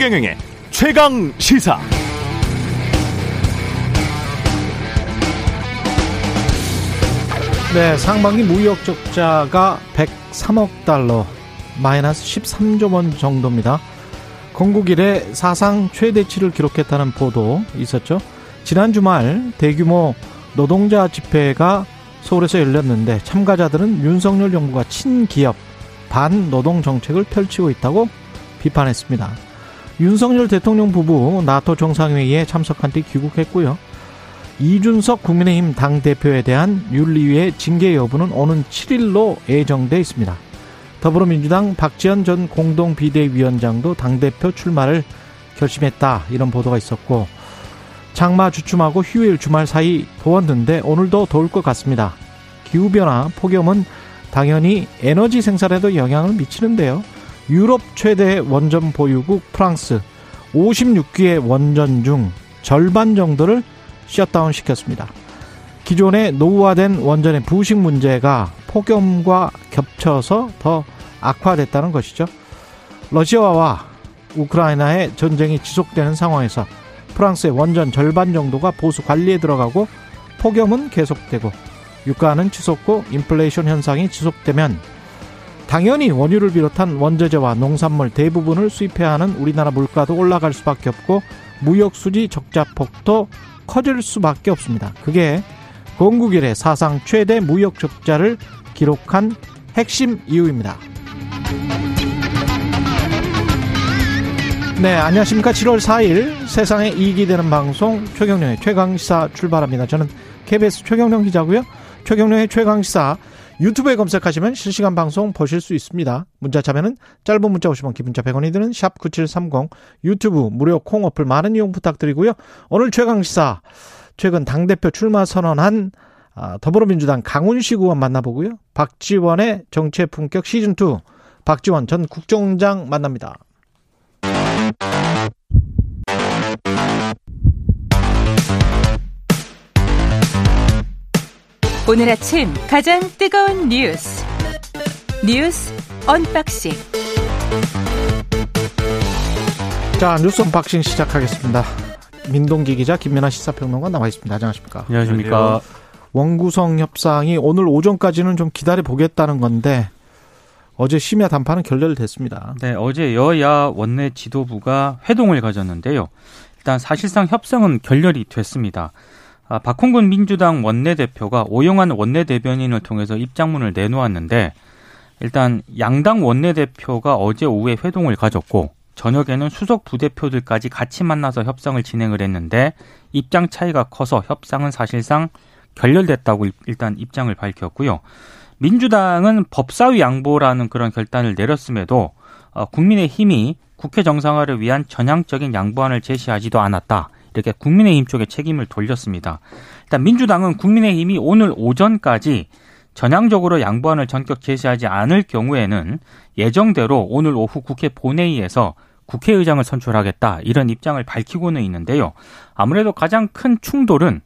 최경영의 최강 시사. 네, 상반기 무역 적자가 103억 달러, 마이너스 13조 원 정도입니다. 건국 이래 사상 최대치를 기록했다는 보도 있었죠. 지난 주말 대규모 노동자 집회가 서울에서 열렸는데 참가자들은 윤석열 정부가 친기업 반노동 정책을 펼치고 있다고 비판했습니다. 윤석열 대통령 부부 나토 정상회의에 참석한 뒤 귀국했고요. 이준석 국민의힘 당대표에 대한 윤리위의 징계 여부는 오는 7일로 예정돼 있습니다. 더불어민주당 박지원 전 공동비대위원장도 당대표 출마를 결심했다 이런 보도가 있었고 장마 주춤하고 휴일 주말 사이 더웠는데 오늘도 더울 것 같습니다. 기후변화, 폭염은 당연히 에너지 생산에도 영향을 미치는데요. 유럽 최대 원전 보유국 프랑스 56기의 원전 중 절반 정도를 셧다운 시켰습니다. 기존의 노후화된 원전의 부식 문제가 폭염과 겹쳐서 더 악화됐다는 것이죠. 러시아와 우크라이나의 전쟁이 지속되는 상황에서 프랑스의 원전 절반 정도가 보수 관리에 들어가고 폭염은 계속되고 유가는 치솟고 인플레이션 현상이 지속되면 당연히 원유를 비롯한 원재재와 농산물 대부분을 수입해야 하는 우리나라 물가도 올라갈 수밖에 없고 무역 수지 적자 폭도 커질 수밖에 없습니다. 그게 건국 이래 사상 최대 무역 적자를 기록한 핵심 이유입니다. 네, 안녕하십니까. 7월 4일 세상에 이익이 되는 방송 최경령의 최강시사 출발합니다. 저는 KBS 최경령 기자고요. 최경령의 최강시사 유튜브에 검색하시면 실시간 방송 보실 수 있습니다. 문자 참여는 짧은 문자 오시면 기본자 100원이 드는 샵 9730 유튜브 무료 콩 어플 많은 이용 부탁드리고요. 오늘 최강시사 최근 당대표 출마 선언한 아, 더불어민주당 강훈식 의원 만나보고요. 박지원의 정치의 품격 시즌2 박지원 전 국정원장 만납니다. 오늘 아침 가장 뜨거운 뉴스 뉴스 언박싱 자 뉴스 언박싱 시작하겠습니다. 민동기 기자 김민아 시사평론가 나와 있습니다. 안녕하십니까? 안녕하십니까? 원구성 협상이 오늘 오전까지는 좀 기다려 보겠다는 건데 어제 심야 담판은 결렬됐습니다. 네, 어제 여야 원내 지도부가 회동을 가졌는데요. 일단 사실상 협상은 결렬이 됐습니다. 아, 박홍근 민주당 원내대표가 오영환 원내대변인을 통해서 입장문을 내놓았는데 일단 양당 원내대표가 어제 오후에 회동을 가졌고 저녁에는 수석 부대표들까지 같이 만나서 협상을 진행을 했는데 입장 차이가 커서 협상은 사실상 결렬됐다고 일단 입장을 밝혔고요. 민주당은 법사위 양보라는 그런 결단을 내렸음에도 어, 국민의 힘이 국회 정상화를 위한 전향적인 양보안을 제시하지도 않았다. 이렇게 국민의힘 쪽에 책임을 돌렸습니다. 일단 민주당은 국민의힘이 오늘 오전까지 전향적으로 양보안을 전격 제시하지 않을 경우에는 예정대로 오늘 오후 국회 본회의에서 국회의장을 선출하겠다 이런 입장을 밝히고는 있는데요. 아무래도 가장 큰 충돌은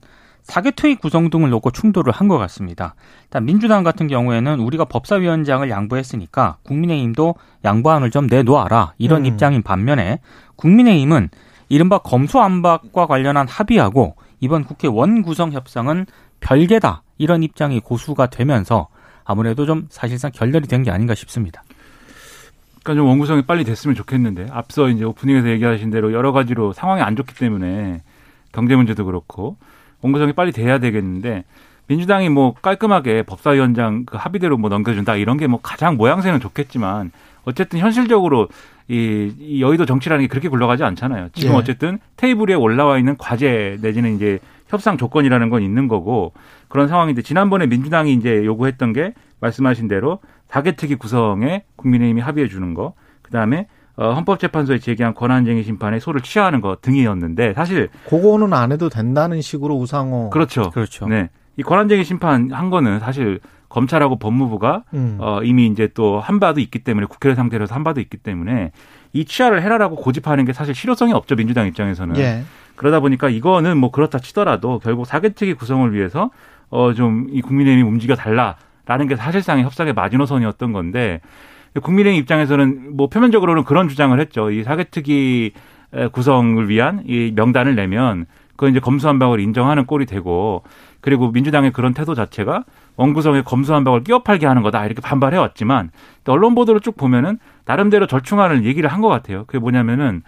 사개특위 구성 등을 놓고 충돌을 한 것 같습니다. 일단 민주당 같은 경우에는 우리가 법사위원장을 양보했으니까 국민의힘도 양보안을 좀 내놓아라 이런 음. 입장인 반면에 국민의힘은 이른바 검수안박과 관련한 합의하고 이번 국회 원구성 협상은 별개다 이런 입장이 고수가 되면서 아무래도 좀 사실상 결렬이 된 게 아닌가 싶습니다. 그러니까 좀 원구성이 빨리 됐으면 좋겠는데 앞서 이제 오프닝에서 얘기하신 대로 여러 가지로 상황이 안 좋기 때문에 경제 문제도 그렇고 원구성이 빨리 돼야 되겠는데 민주당이 뭐 깔끔하게 법사위원장 그 합의대로 뭐 넘겨준다 이런 게 뭐 가장 모양새는 좋겠지만 어쨌든 현실적으로 이, 이 여의도 정치라는 게 그렇게 굴러가지 않잖아요. 지금 예. 어쨌든 테이블 위에 올라와 있는 과제 내지는 이제 협상 조건이라는 건 있는 거고 그런 상황인데 지난번에 민주당이 이제 요구했던 게 말씀하신 대로 사개특위 구성에 국민의힘이 합의해 주는 거 그다음에 어, 헌법재판소에 제기한 권한쟁의 심판에 소를 취하하는 것 등이었는데 사실 그거는 안 해도 된다는 식으로 우상호 그렇죠. 그렇죠. 네. 이 권한쟁의 심판 한 거는 사실 검찰하고 법무부가 음. 어, 이미 이제 또 한 바도 있기 때문에 국회 상태로 한 바도 있기 때문에 이 취하를 해라라고 고집하는 게 사실 실효성이 없죠 민주당 입장에서는 예. 그러다 보니까 이거는 뭐 그렇다 치더라도 결국 사개특위 구성을 위해서 어 좀 이 국민의힘이 움직여 달라라는 게 사실상의 협상의 마지노선이었던 건데 국민의힘 입장에서는 뭐 표면적으로는 그런 주장을 했죠. 이 사개특위 구성을 위한 이 명단을 내면 그건 이제 검수한박을 인정하는 꼴이 되고 그리고 민주당의 그런 태도 자체가 원구성에 검수 한 박을 끼어팔게 하는 거다 이렇게 반발해 왔지만 언론 보도를 쭉 보면은 나름대로 절충하는 얘기를 한 것 같아요. 그게 뭐냐면은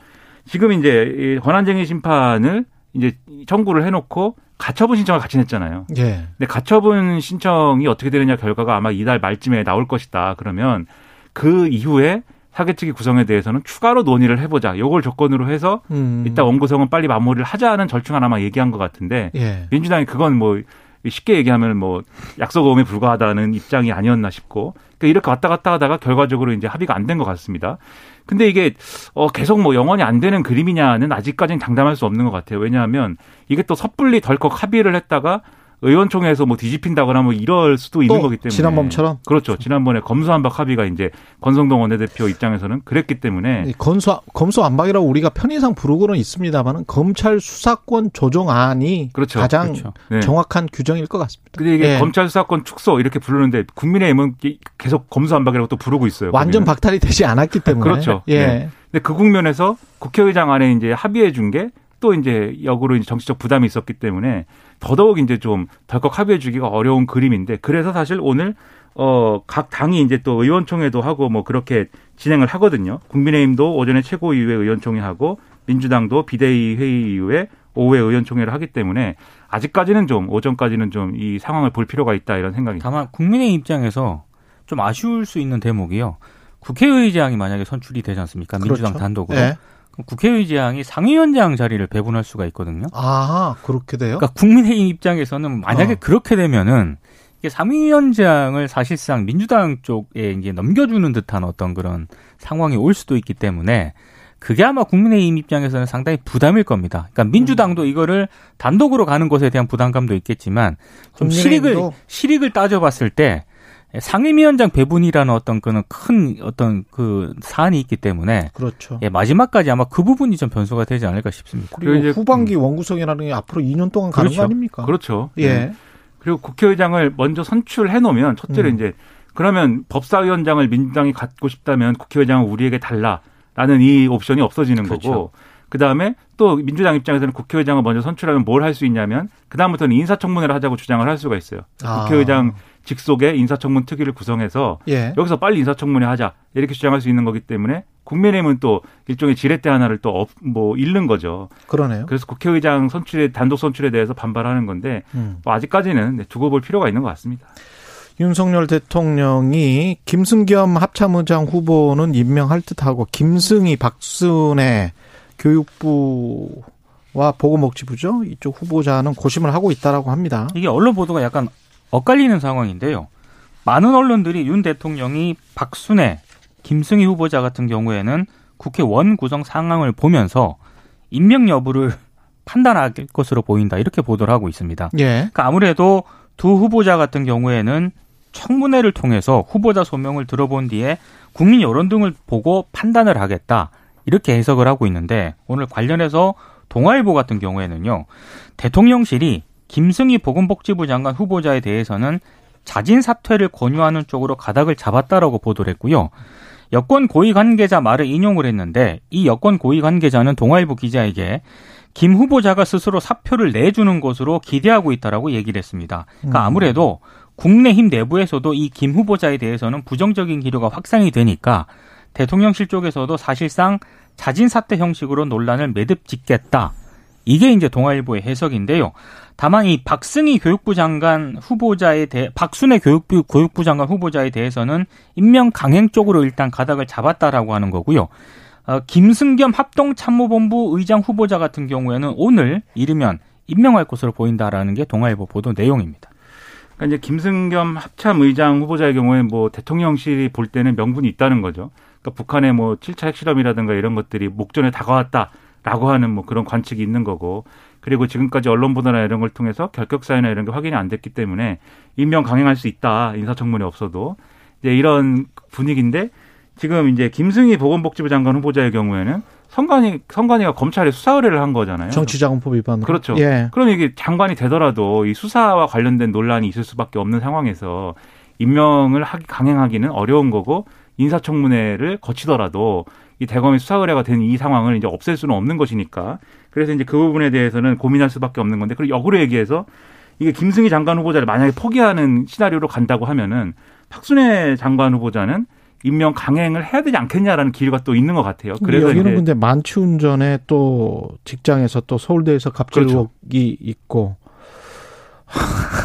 지금 이제 권한쟁의 심판을 이제 청구를 해놓고 가처분 신청을 같이 냈잖아요. 예. 근데 가처분 신청이 어떻게 되느냐 결과가 아마 이달 말쯤에 나올 것이다. 그러면 그 이후에 사개특위 구성에 대해서는 추가로 논의를 해보자. 요걸 조건으로 해서 음. 이따 원구성은 빨리 마무리를 하자는 절충안 아마 얘기한 것 같은데 예. 민주당이 그건 뭐 쉽게 얘기하면 뭐 약속음에 불과하다는 입장이 아니었나 싶고 그러니까 이렇게 왔다 갔다 하다가 결과적으로 이제 합의가 안 된 것 같습니다. 근데 이게 어 계속 뭐 영원히 안 되는 그림이냐는 아직까지는 장담할 수 없는 것 같아요. 왜냐하면 이게 또 섣불리 덜컥 합의를 했다가 의원총회에서 뭐 뒤집힌다거나 뭐 이럴 수도 있는 거기 때문에 지난번처럼 그렇죠. 지난번에 검수 안박 합의가 이제 권성동 원내대표 입장에서는 그랬기 때문에 검수 검수 안박이라고 우리가 편의상 부르고는 있습니다만은 검찰 수사권 조정안이 그렇죠. 가장 그렇죠. 네. 정확한 규정일 것 같습니다. 근데 이게 네. 검찰 수사권 축소 이렇게 부르는데 국민의힘은 계속 검수 안박이라고 또 부르고 있어요. 완전 국민은. 박탈이 되지 않았기 때문에 그렇죠. 예. 네. 근데 그 국면에서 국회의장 안에 이제 합의해 준 게 또 이제 역으로 이제 정치적 부담이 있었기 때문에 더더욱 이제 좀 덜컥 합의해 주기가 어려운 그림인데 그래서 사실 오늘 어, 각 당이 이제 또 의원총회도 하고 뭐 그렇게 진행을 하거든요. 국민의힘도 오전에 최고위회 의원총회 하고 민주당도 비대위 회의 이후에 오후에 의원총회를 하기 때문에 아직까지는 좀 오전까지는 좀 이 상황을 볼 필요가 있다 이런 생각이 다만 국민의힘 입장에서 좀 아쉬울 수 있는 대목이요. 국회의장이 만약에 선출이 되지 않습니까? 민주당 그렇죠. 단독으로. 네. 국회의장이 상위원장 자리를 배분할 수가 있거든요. 아, 그렇게 돼요? 그러니까 국민의힘 입장에서는 만약에 어. 그렇게 되면은 이게 상위원장을 사실상 민주당 쪽에 이제 넘겨주는 듯한 어떤 그런 상황이 올 수도 있기 때문에 그게 아마 국민의힘 입장에서는 상당히 부담일 겁니다. 그러니까 민주당도 음. 이거를 단독으로 가는 것에 대한 부담감도 있겠지만 좀 실익을 실익을 따져봤을 때 상임위원장 배분이라는 어떤 그는 큰 어떤 그 사안이 있기 때문에 그렇죠. 예, 마지막까지 아마 그 부분이 좀 변수가 되지 않을까 싶습니다. 그리고 이제 후반기 음. 원구성이라는 게 앞으로 2년 동안 가는 그렇죠. 거 아닙니까? 그렇죠. 예. 네. 그리고 국회의장을 먼저 선출해 놓으면 첫째로 음. 이제 그러면 법사위원장을 민주당이 갖고 싶다면 국회의장은 우리에게 달라라는 이 옵션이 없어지는 그렇죠. 거고 그 다음에 또 민주당 입장에서는 국회의장을 먼저 선출하면 뭘 할 수 있냐면 그 다음부터는 인사청문회를 하자고 주장을 할 수가 있어요. 아. 국회의장 직속의 인사청문 특위를 구성해서 예. 여기서 빨리 인사청문회 하자 이렇게 주장할 수 있는 거기 때문에 국민의힘은 또 일종의 지렛대 하나를 또 뭐 잃는 거죠. 그러네요. 그래서 국회의장 선출에 단독 선출에 대해서 반발하는 건데 음. 뭐 아직까지는 네, 두고 볼 필요가 있는 것 같습니다. 윤석열 대통령이 김승겸 합참의장 후보는 임명할 듯하고 김승희 박순애 교육부 와 보건복지부죠 이쪽 후보자는 고심을 하고 있다라고 합니다. 이게 언론 보도가 약간 엇갈리는 상황인데요. 많은 언론들이 윤 대통령이 박순애, 김승희 후보자 같은 경우에는 국회 원 구성 상황을 보면서 임명 여부를 판단할 것으로 보인다 이렇게 보도를 하고 있습니다. 예. 그러니까 아무래도 두 후보자 같은 경우에는 청문회를 통해서 후보자 소명을 들어본 뒤에 국민 여론 등을 보고 판단을 하겠다 이렇게 해석을 하고 있는데 오늘 관련해서 동아일보 같은 경우에는요 대통령실이 김승희 보건복지부 장관 후보자에 대해서는 자진 사퇴를 권유하는 쪽으로 가닥을 잡았다라고 보도를 했고요. 여권 고위 관계자 말을 인용을 했는데 이 여권 고위 관계자는 동아일보 기자에게 김 후보자가 스스로 사표를 내주는 것으로 기대하고 있다라고 얘기를 했습니다. 그러니까 음. 아무래도 국내힘 내부에서도 이 김 후보자에 대해서는 부정적인 기류가 확산이 되니까 대통령실 쪽에서도 사실상 자진 사퇴 형식으로 논란을 매듭 짓겠다. 이게 이제 동아일보의 해석인데요. 다만 이 박승희 교육부 장관 후보자에 대해 박순애 교육부 교육부 장관 후보자에 대해서는 임명 강행 쪽으로 일단 가닥을 잡았다라고 하는 거고요. 어, 김승겸 합동참모본부 의장 후보자 같은 경우에는 오늘 이르면 임명할 것으로 보인다라는 게 동아일보 보도 내용입니다. 그러니까 이제 김승겸 합참 의장 후보자의 경우에 뭐 대통령실이 볼 때는 명분이 있다는 거죠. 그러니까 북한의 뭐 7차 핵실험이라든가 이런 것들이 목전에 다가왔다 라고 하는 뭐 그런 관측이 있는 거고 그리고 지금까지 언론 보도나 이런 걸 통해서 결격 사유나 이런 게 확인이 안 됐기 때문에 임명 강행할 수 있다. 인사청문회 없어도 이제 이런 분위기인데 지금 이제 김승희 보건복지부 장관 후보자의 경우에는 선관위 선관위가 검찰에 수사 의뢰를 한 거잖아요. 정치자금법 위반. 그렇죠. 예. 그럼 이게 장관이 되더라도 이 수사와 관련된 논란이 있을 수밖에 없는 상황에서 임명을 하기 강행하기는 어려운 거고 인사청문회를 거치더라도 이 대검의 수사 의뢰가 된 이 상황을 이제 없앨 수는 없는 것이니까 그래서 이제 그 부분에 대해서는 고민할 수밖에 없는 건데 그리고 역으로 얘기해서 이게 김승희 장관 후보자를 만약에 포기하는 시나리오로 간다고 하면은 박순애 장관 후보자는 임명 강행을 해야 되지 않겠냐라는 기류가 또 있는 것 같아요. 그래서 여기는 근데 만취 운전에 또 직장에서 또 서울대에서 갑질 그렇죠. 있고.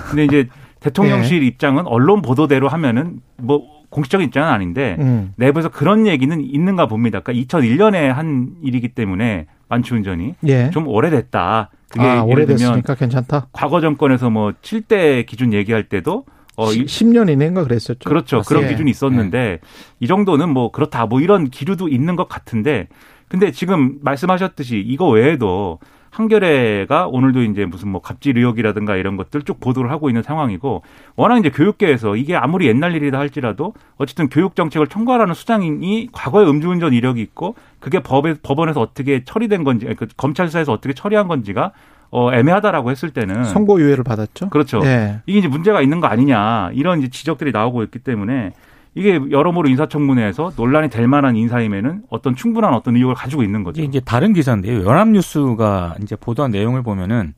근데 이제 대통령실 네. 입장은 언론 보도대로 하면은 뭐 공식적인 입장은 아닌데 음. 내부에서 그런 얘기는 있는가 봅니다. 그러니까 2001년에 한 일이기 때문에 만취 운전이 예. 좀 오래됐다. 그게 아, 오래됐으니까 괜찮다. 과거 정권에서 뭐 7대 기준 얘기할 때도 어, 10년 이내인가 그랬었죠. 그렇죠. 맞습니다. 그런 예. 기준이 있었는데 예. 이 정도는 뭐 그렇다 뭐 이런 기류도 있는 것 같은데 근데 지금 말씀하셨듯이 이거 외에도 한겨레가 오늘도 이제 무슨 뭐 갑질 의혹이라든가 이런 것들 쭉 보도를 하고 있는 상황이고 워낙 이제 교육계에서 이게 아무리 옛날 일이다 할지라도 어쨌든 교육 정책을 총괄하는 수장이 과거에 음주운전 이력이 있고 그게 법에 법원에서 어떻게 처리된 건지 그 검찰 수사에서 어떻게 처리한 건지가 어, 애매하다라고 했을 때는 선고 유예를 받았죠. 그렇죠. 네. 이게 이제 문제가 있는 거 아니냐 이런 이제 지적들이 나오고 있기 때문에 이게 여러모로 인사청문회에서 논란이 될 만한 인사임에는 어떤 충분한 어떤 의혹을 가지고 있는 거죠. 이제 다른 기사인데요. 연합뉴스가 이제 보도한 내용을 보면은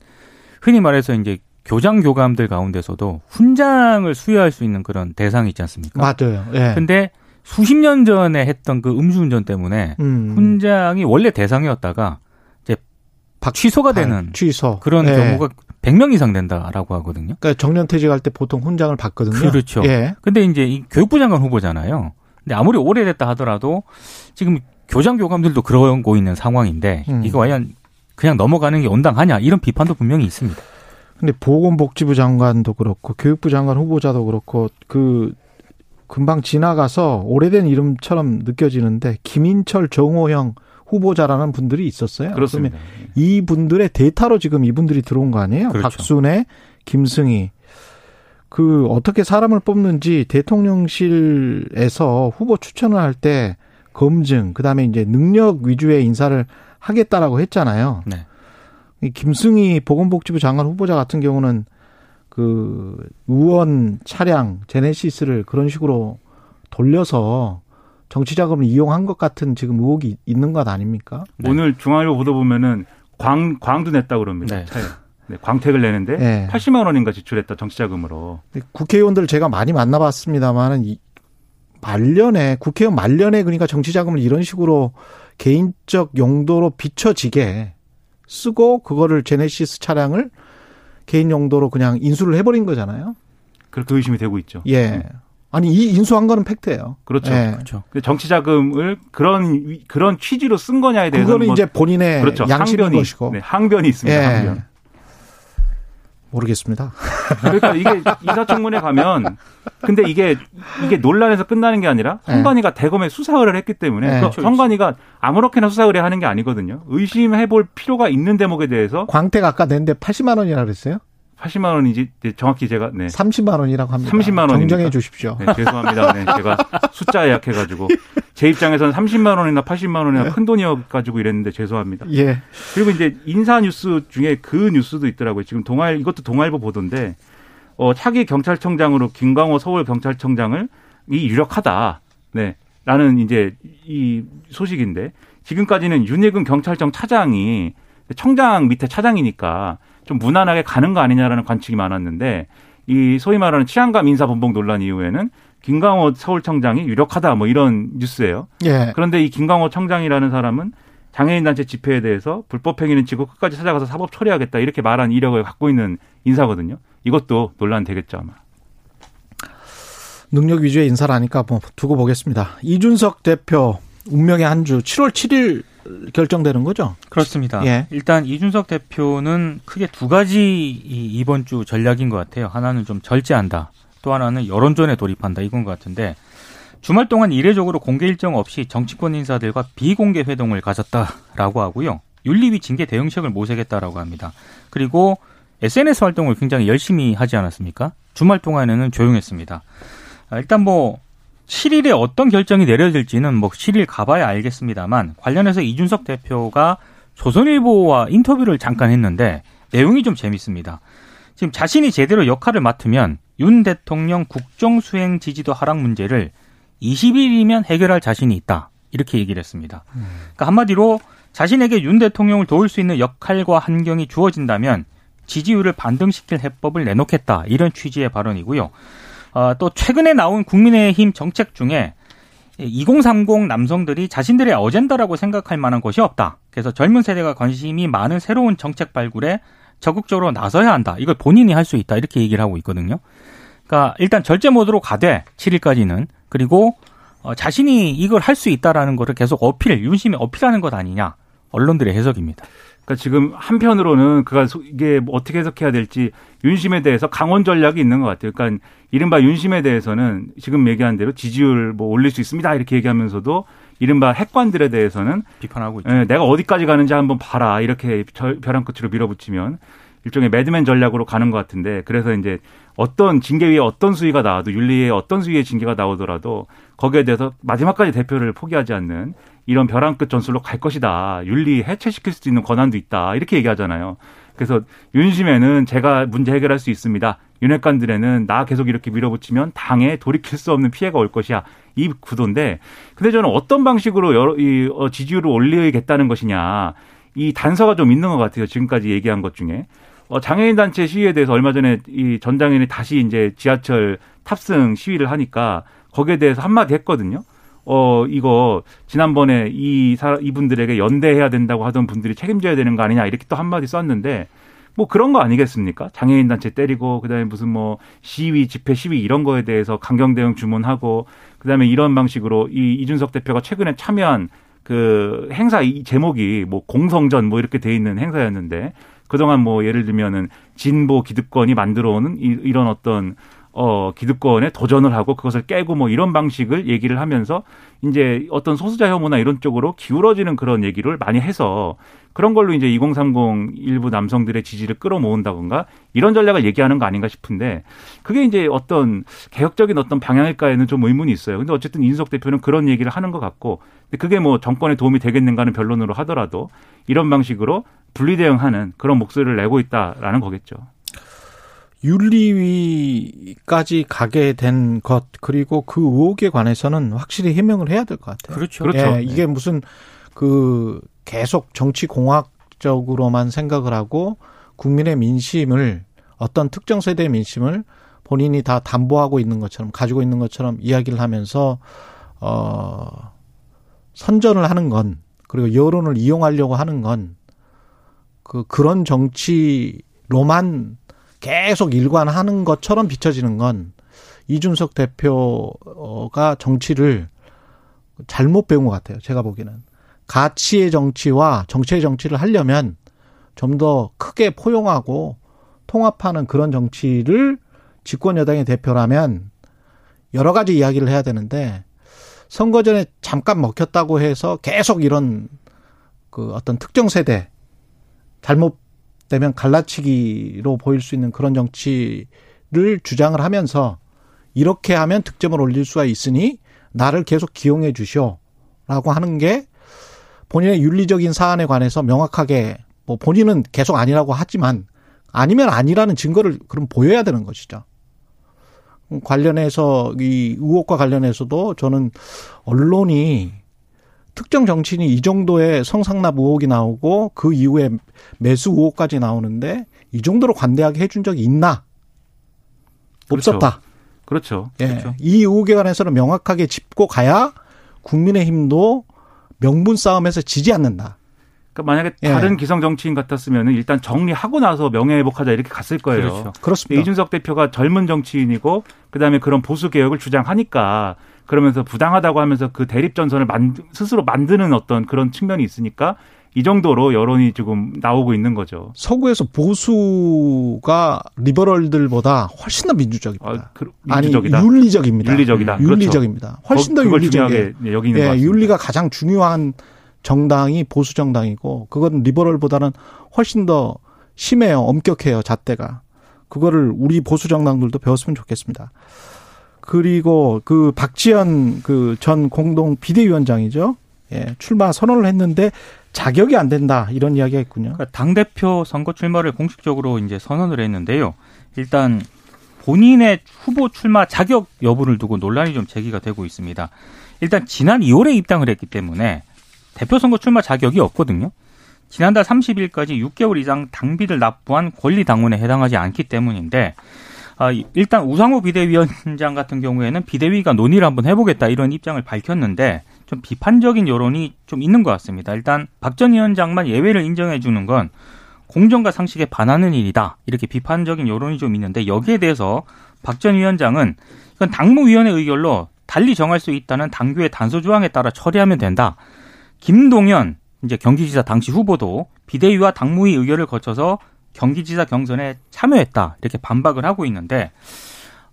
흔히 말해서 이제 교장 교감들 가운데서도 훈장을 수여할 수 있는 그런 대상이 있지 않습니까? 맞아요. 예. 근데 수십 년 전에 했던 그 음주운전 때문에 음. 훈장이 원래 대상이었다가 이제 취소가 되는 취소. 그런 예. 경우가 100명 이상 된다라고 하거든요. 그러니까 정년 퇴직할 때 보통 훈장을 받거든요. 그렇죠. 예. 근데 이제 이 교육부 장관 후보잖아요. 근데 아무리 오래됐다 하더라도 지금 교장 교감들도 그러고 있는 상황인데 음. 이거 과연 그냥 넘어가는 게 온당하냐 이런 비판도 분명히 있습니다. 근데 보건복지부 장관도 그렇고 교육부 장관 후보자도 그렇고 그 금방 지나가서 오래된 이름처럼 느껴지는데 김인철 정호영 후보자라는 분들이 있었어요. 그렇습니다. 이 분들의 데이터로 지금 이분들이 들어온 거 아니에요? 그렇죠. 박순애, 김승희. 그 어떻게 사람을 뽑는지 대통령실에서 후보 추천을 할 때 검증, 그다음에 이제 능력 위주의 인사를 하겠다라고 했잖아요. 네. 이 김승희 보건복지부 장관 후보자 같은 경우는 그 의원 차량 제네시스를 그런 식으로 돌려서 정치 자금을 이용한 것 같은 지금 의혹이 있는 것 아닙니까? 네. 오늘 중앙일보 보도 보면은 광 광도 냈다 그럽니다. 네. 네, 광택을 내는데 네. 80만 원인가 지출했다 정치 자금으로. 국회의원들 제가 많이 만나봤습니다만은 이 말년에 국회의원 말년에 그러니까 정치 자금을 이런 식으로 개인적 용도로 비춰지게 쓰고 그거를 제네시스 차량을 개인 용도로 그냥 인수를 해버린 거잖아요. 그렇게 의심이 되고 있죠. 예. 음. 아니 이 인수한 거는 팩트예요. 그렇죠. 네. 그렇죠. 정치 자금을 그런 그런 취지로 쓴 거냐에 대해서 그거는 뭐 이제 본인의 그렇죠. 양심인 항변이, 것이고 네, 항변이 있습니다. 네. 항변. 모르겠습니다. 그러니까 이게 인사청문회 가면 근데 이게 이게 논란에서 끝나는 게 아니라 선관위가 네. 대검에 수사 의뢰를 했기 때문에 네. 그 선관위가 아무렇게나 수사 의뢰하는 게 아니거든요. 의심해 볼 필요가 있는 대목에 대해서 광택 아까 냈는데 80만 원이라 그랬어요? 80만 원이지 정확히 제가 네. 30만 원이라고 합니다. 30만 원 정정해 주십시오. 네, 죄송합니다. 네, 제가 숫자에 약해 가지고 제 입장에서는 30만 원이나 80만 원이나 큰 돈이어 가지고 이랬는데 죄송합니다. 예. 그리고 이제 인사 뉴스 중에 그 뉴스도 있더라고요. 지금 동아일 이것도 동아일보 보던데 어 차기 경찰청장으로 김광호 서울 경찰청장을 이 유력하다. 네. 라는 이제 이 소식인데 지금까지는 윤예근 경찰청 차장이 청장 밑에 차장이니까 좀 무난하게 가는 거 아니냐라는 관측이 많았는데 이 소위 말하는 치안감 인사 번복 논란 이후에는 김광호 서울청장이 유력하다 뭐 이런 뉴스예요. 예. 그런데 이 김광호 청장이라는 사람은 장애인 단체 집회에 대해서 불법 행위는 지고 끝까지 찾아가서 사법 처리하겠다 이렇게 말한 이력을 갖고 있는 인사거든요. 이것도 논란 되겠죠 아마. 능력 위주의 인사라니까 뭐 두고 보겠습니다. 이준석 대표 운명의 한 주 7월 7일 결정되는 거죠? 그렇습니다. 예. 일단 이준석 대표는 크게 두 가지 이번 주 전략인 것 같아요. 하나는 좀 절제한다. 또 하나는 여론전에 돌입한다. 이건 것 같은데 주말 동안 이례적으로 공개 일정 없이 정치권 인사들과 비공개 회동을 가졌다라고 하고요. 윤리위 징계 대응책을 모색했다라고 합니다. 그리고 SNS 활동을 굉장히 열심히 하지 않았습니까? 주말 동안에는 조용했습니다. 아, 일단 뭐 7일에 어떤 결정이 내려질지는 뭐 7일 가봐야 알겠습니다만 관련해서 이준석 대표가 조선일보와 인터뷰를 잠깐 했는데 내용이 좀 재밌습니다. 지금 자신이 제대로 역할을 맡으면 윤 대통령 국정수행 지지도 하락 문제를 20일이면 해결할 자신이 있다. 이렇게 얘기를 했습니다. 그러니까 한마디로 자신에게 윤 대통령을 도울 수 있는 역할과 환경이 주어진다면 지지율을 반등시킬 해법을 내놓겠다. 이런 취지의 발언이고요. 어, 또 최근에 나온 국민의힘 정책 중에 2030 남성들이 자신들의 어젠다라고 생각할 만한 것이 없다. 그래서 젊은 세대가 관심이 많은 새로운 정책 발굴에 적극적으로 나서야 한다. 이걸 본인이 할 수 있다. 이렇게 얘기를 하고 있거든요. 그러니까 일단 절제 모드로 가되 7일까지는 그리고 어, 자신이 이걸 할 수 있다라는 것을 계속 어필, 윤심이 어필하는 것 아니냐. 언론들의 해석입니다. 그러니까 지금 한편으로는 그가 이게 뭐 어떻게 해석해야 될지 윤심에 대해서 강원 전략이 있는 것 같아요. 그러니까 이른바 윤심에 대해서는 지금 얘기한 대로 지지율 뭐 올릴 수 있습니다 이렇게 얘기하면서도 이른바 핵관들에 대해서는 비판하고 있죠. 예, 내가 어디까지 가는지 한번 봐라 이렇게 벼랑 끝으로 밀어붙이면 일종의 매드맨 전략으로 가는 것 같은데 그래서 이제 어떤 징계 위에 어떤 수위가 나와도 윤리에 어떤 수위의 징계가 나오더라도 거기에 대해서 마지막까지 대표를 포기하지 않는 이런 벼랑 끝 전술로 갈 것이다. 윤리 해체시킬 수 있는 권한도 있다. 이렇게 얘기하잖아요. 그래서 윤심에는 제가 문제 해결할 수 있습니다. 윤핵관들에는 나 계속 이렇게 밀어붙이면 당에 돌이킬 수 없는 피해가 올 것이야. 이 구도인데, 근데 저는 어떤 방식으로 여러, 이, 어, 지지율을 올리겠다는 것이냐. 이 단서가 좀 있는 것 같아요. 지금까지 얘기한 것 중에. 어, 장애인 단체 시위에 대해서 얼마 전에 이 전장인이 다시 이제 지하철 탑승 시위를 하니까 거기에 대해서 한마디 했거든요. 어, 이거, 지난번에 이, 사, 이분들에게 연대해야 된다고 하던 분들이 책임져야 되는 거 아니냐, 이렇게 또 한마디 썼는데, 뭐 그런 거 아니겠습니까? 장애인 단체 때리고, 그 다음에 무슨 뭐 시위, 집회 시위 이런 거에 대해서 강경 대응 주문하고, 그 다음에 이런 방식으로 이 이준석 대표가 최근에 참여한 그 행사 이 제목이 뭐 공성전 뭐 이렇게 돼 있는 행사였는데, 그동안 뭐 예를 들면은 진보 기득권이 만들어 오는 이런 어떤 어, 기득권에 도전을 하고 그것을 깨고 뭐 이런 방식을 얘기를 하면서 이제 어떤 소수자 혐오나 이런 쪽으로 기울어지는 그런 얘기를 많이 해서 그런 걸로 이제 2030 일부 남성들의 지지를 끌어모은다던가 이런 전략을 얘기하는 거 아닌가 싶은데 그게 이제 어떤 개혁적인 어떤 방향일까에는 좀 의문이 있어요. 근데 어쨌든 인석 대표는 그런 얘기를 하는 것 같고 근데 그게 뭐 정권에 도움이 되겠는가는 변론으로 하더라도 이런 방식으로 분리 대응하는 그런 목소리를 내고 있다라는 거겠죠. 윤리위까지 가게 된 것 그리고 그 의혹에 관해서는 확실히 해명을 해야 될 것 같아요. 그렇죠. 그렇죠. 예, 이게 무슨 그 계속 정치 공학적으로만 생각을 하고 국민의 민심을 어떤 특정 세대의 민심을 본인이 다 담보하고 있는 것처럼 가지고 있는 것처럼 이야기를 하면서 어 선전을 하는 건 그리고 여론을 이용하려고 하는 건 그 그런 정치로만 계속 일관하는 것처럼 비춰지는 건 이준석 대표가 정치를 잘못 배운 것 같아요. 제가 보기에는. 가치의 정치와 정치의 정치를 하려면 좀 더 크게 포용하고 통합하는 그런 정치를 집권 여당의 대표라면 여러 가지 이야기를 해야 되는데 선거 전에 잠깐 먹혔다고 해서 계속 이런 그 어떤 특정 세대 잘못 되면 갈라치기로 보일 수 있는 그런 정치를 주장을 하면서 이렇게 하면 득점을 올릴 수가 있으니 나를 계속 기용해 주시오라고 하는 게 본인의 윤리적인 사안에 관해서 명확하게 뭐 본인은 계속 아니라고 하지만 아니면 아니라는 증거를 그럼 보여야 되는 것이죠. 관련해서 이 의혹과 관련해서도 저는 언론이 특정 정치인이 이 정도의 성상납 의혹이 나오고 그 이후에 매수 의혹까지 나오는데 이 정도로 관대하게 해준 적이 있나? 그렇죠. 없었다. 그렇죠. 예. 그렇죠. 이 의혹에 관해서는 명확하게 짚고 가야 국민의힘도 명분 싸움에서 지지 않는다. 그러니까 만약에 예. 다른 기성 정치인 같았으면 일단 정리하고 나서 명예회복하자 이렇게 갔을 거예요. 그렇죠. 그렇습니다. 이준석 대표가 젊은 정치인이고 그다음에 그런 보수 개혁을 주장하니까 그러면서 부당하다고 하면서 그 대립 전선을 만 스스로 만드는 어떤 그런 측면이 있으니까 이 정도로 여론이 지금 나오고 있는 거죠. 서구에서 보수가 리버럴들보다 훨씬 더 민주적입니다. 아, 그, 민주적이다. 아니 윤리적입니다. 윤리적이다. 윤리적입니다. 그렇죠. 훨씬 더 윤리적이게 여기 있는 예, 윤리가 가장 중요한 정당이 보수 정당이고 그건 리버럴보다는 훨씬 더 심해요. 엄격해요. 잣대가. 그거를 우리 보수 정당들도 배웠으면 좋겠습니다. 그리고 그 박지원 그전 공동 비대위원장이죠. 예, 출마 선언을 했는데 자격이 안 된다 이런 이야기가 있군요. 그러니까 당 대표 선거 출마를 공식적으로 이제 선언을 했는데요. 일단 본인의 후보 출마 자격 여부를 두고 논란이 좀 제기가 되고 있습니다. 일단 지난 2월에 입당을 했기 때문에 대표 선거 출마 자격이 없거든요. 지난달 30일까지 6개월 이상 당비를 납부한 권리 당원에 해당하지 않기 때문인데 아, 일단 우상호 비대위원장 같은 경우에는 비대위가 논의를 한번 해보겠다 이런 입장을 밝혔는데 좀 비판적인 여론이 좀 있는 것 같습니다. 일단 박 전 위원장만 예외를 인정해 주는 건 공정과 상식에 반하는 일이다 이렇게 비판적인 여론이 좀 있는데 여기에 대해서 박 전 위원장은 이건 당무위원회 의결로 달리 정할 수 있다는 당규의 단서 조항에 따라 처리하면 된다. 김동연 이제 경기지사 당시 후보도 비대위와 당무위 의결을 거쳐서 경기지사 경선에 참여했다 이렇게 반박을 하고 있는데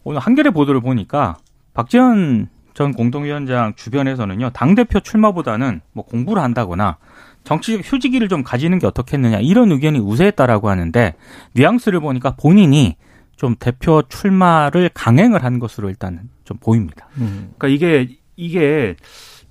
오늘 한겨레 보도를 보니까 박지원 전 공동위원장 주변에서는요 당 대표 출마보다는 뭐 공부를 한다거나 정치적 휴지기를 좀 가지는 게 어떻겠느냐 이런 의견이 우세했다라고 하는데 뉘앙스를 보니까 본인이 좀 대표 출마를 강행을 한 것으로 일단 좀 보입니다. 음. 그러니까 이게 이게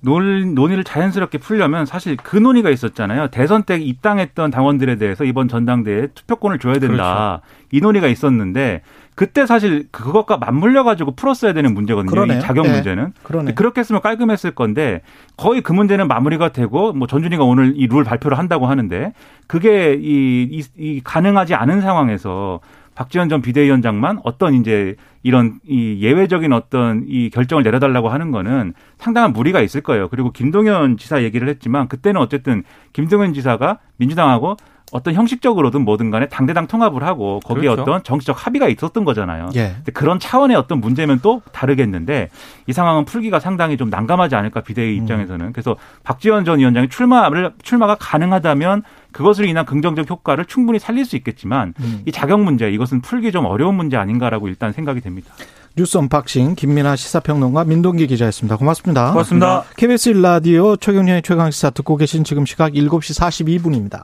논, 논의를 자연스럽게 풀려면 사실 그 논의가 있었잖아요. 대선 때 입당했던 당원들에 대해서 이번 전당대회에 투표권을 줘야 된다. 그렇죠. 이 논의가 있었는데 그때 사실 그것과 맞물려 가지고 풀었어야 되는 문제거든요. 그러네요. 이 자격 네. 문제는. 그러네. 그렇게 했으면 깔끔했을 건데 거의 그 문제는 마무리가 되고 뭐 전준희가 오늘 이 룰 발표를 한다고 하는데 그게 이, 이, 이 가능하지 않은 상황에서 박지원 전 비대위원장만 어떤 이제 이런 이 예외적인 어떤 이 결정을 내려달라고 하는 거는 상당한 무리가 있을 거예요. 그리고 김동연 지사 얘기를 했지만 그때는 어쨌든 김동연 지사가 민주당하고 어떤 형식적으로든 뭐든 간에 당대당 통합을 하고 거기에 그렇죠. 어떤 정치적 합의가 있었던 거잖아요. 예. 그런 차원의 어떤 문제면 또 다르겠는데 이 상황은 풀기가 상당히 좀 난감하지 않을까 비대위 음. 입장에서는. 그래서 박지현 전 위원장이 출마를 출마가 가능하다면 그것으로 인한 긍정적 효과를 충분히 살릴 수 있겠지만 음. 이 자격 문제 이것은 풀기 좀 어려운 문제 아닌가라고 일단 생각이 됩니다. 뉴스 언박싱 김민아 시사평론가 민동기 기자였습니다. 고맙습니다. 고맙습니다. KBS 라디오 최경영의 최강시사 듣고 계신 지금 시각 7시 42분입니다.